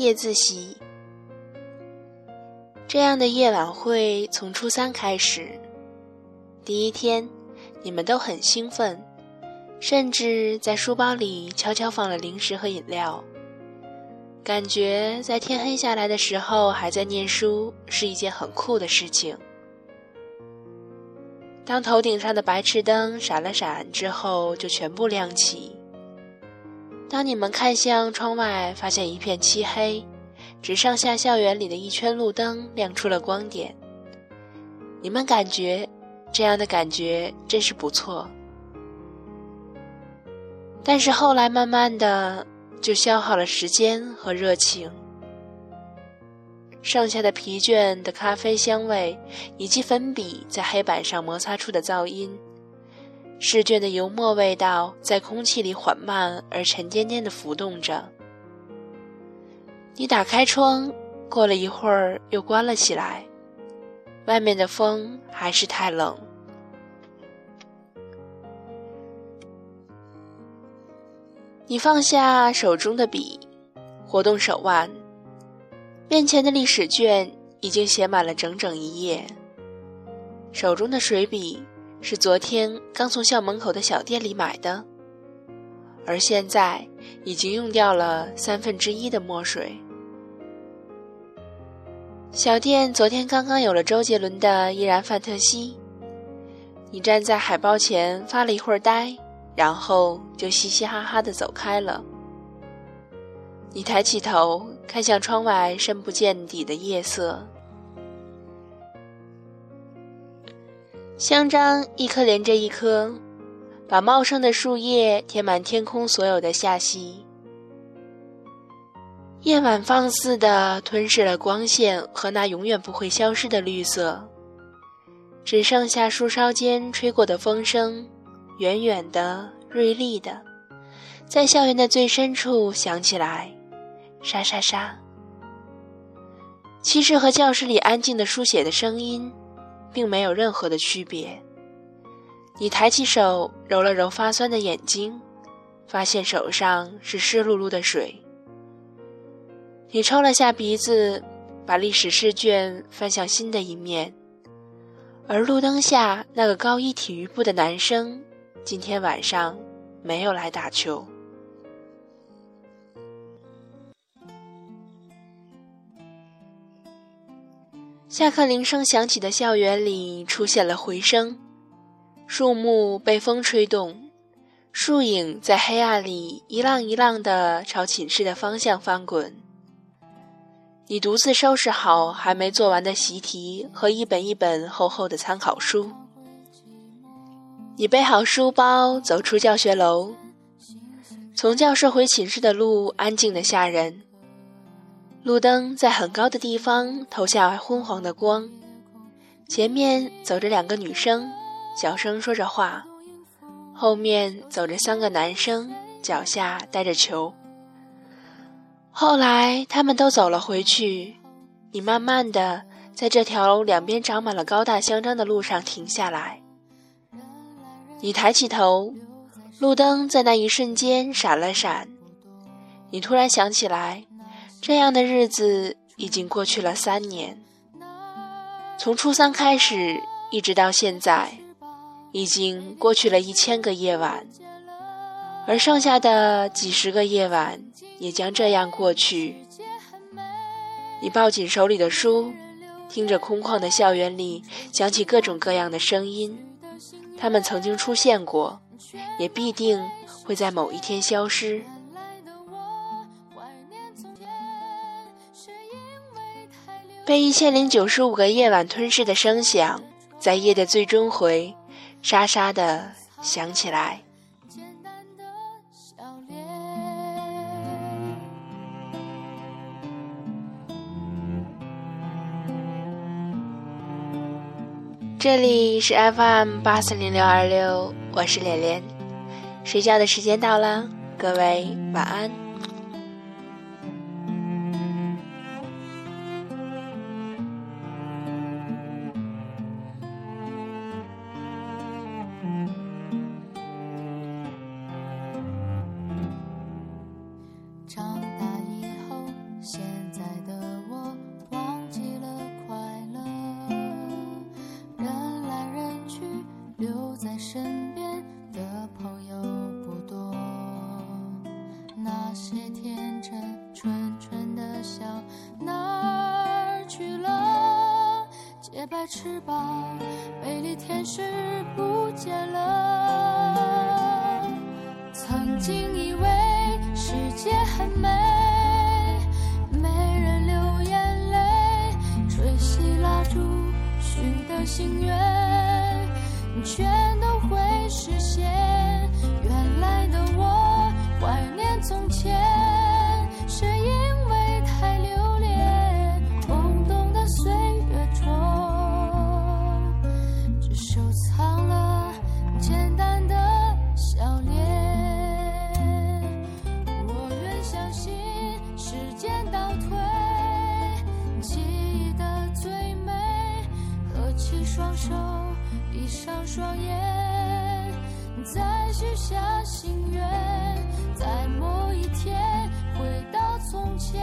夜自习。这样的夜晚会从初三开始。第一天，你们都很兴奋，甚至在书包里悄悄放了零食和饮料。感觉在天黑下来的时候还在念书是一件很酷的事情。当头顶上的白炽灯闪了闪之后，就全部亮起。当你们看向窗外，发现一片漆黑，只剩下校园里的一圈路灯亮出了光点。你们感觉这样的感觉真是不错。但是后来慢慢的。就消耗了时间和热情，剩下的疲倦的咖啡香味，以及粉笔在黑板上摩擦出的噪音，试卷的油墨味道在空气里缓慢而沉甸甸的浮动着。你打开窗，过了一会儿又关了起来，外面的风还是太冷。你放下手中的笔，活动手腕，面前的历史卷已经写满了整整一页。手中的水笔是昨天刚从校门口的小店里买的，而现在已经用掉了三分之一的墨水。小店昨天刚刚有了周杰伦的《依然范特西》，你站在海报前发了一会儿呆。然后就嘻嘻哈哈的走开了。你抬起头看向窗外深不见底的夜色，香樟一颗连着一颗，把茂盛的树叶填满天空所有的罅隙。夜晚放肆的吞噬了光线和那永远不会消失的绿色，只剩下树梢间吹过的风声。远远的，锐利的，在校园的最深处响起来，沙沙沙。其实和教室里安静的书写的声音，并没有任何的区别。你抬起手揉了揉发酸的眼睛，发现手上是湿漉漉的水。你抽了下鼻子，把历史试卷翻向新的一面，而路灯下那个高一体育部的男生。今天晚上没有来打球。下课铃声响起的校园里出现了回声，树木被风吹动，树影在黑暗里一浪一浪的朝寝室的方向翻滚。你独自收拾好还没做完的习题和一本一本厚厚的参考书。你背好书包，走出教学楼，从教室回寝室的路安静的吓人。路灯在很高的地方投下昏黄的光，前面走着两个女生，小声说着话，后面走着三个男生，脚下带着球。后来他们都走了回去，你慢慢的在这条两边长满了高大香樟的路上停下来。你抬起头，路灯在那一瞬间闪了闪。你突然想起来，这样的日子已经过去了三年。从初三开始，一直到现在，已经过去了一千个夜晚，而剩下的几十个夜晚也将这样过去。你抱紧手里的书，听着空旷的校园里响起各种各样的声音。他们曾经出现过，也必定会在某一天消失。被一千零九十五个夜晚吞噬的声响，在夜的最终回，沙沙的响起来。这里是 FM 八四零六二六，我是连连，睡觉的时间到了，各位晚安。身边的朋友不多，那些天真纯纯的笑哪儿去了？洁白翅膀，美丽天使不见了。曾经以为世界很美，没人流眼泪，吹熄蜡烛许的心愿，全实现。原来的我怀念从前，是因为太留恋懵懂的岁月中，只收藏了简单的笑脸。我愿相信时间倒退，记忆的最美，合起双手，闭上双眼，再许下心愿，在某一天回到从前，